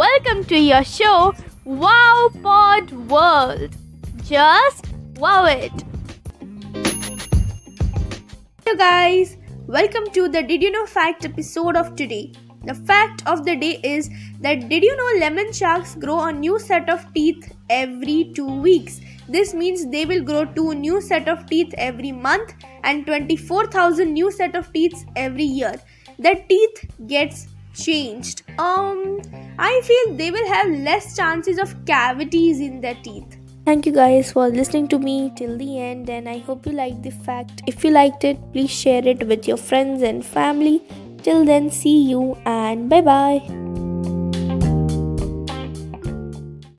welcome to your show, Wow Pod World. Just wow it. Hello, guys. Welcome to the Did You Know Fact episode of today. The fact of the day is that did you know lemon sharks grow a new set of teeth every two weeks? This means they will grow two new set of teeth every month and 24,000 new set of teeth every year. The teeth gets changed. Um, I feel they will have less chances of cavities in their teeth. Thank you guys for listening to me till the end, and I hope you liked the fact. If you liked it, please share it with your friends and family. Till then, see you and bye bye.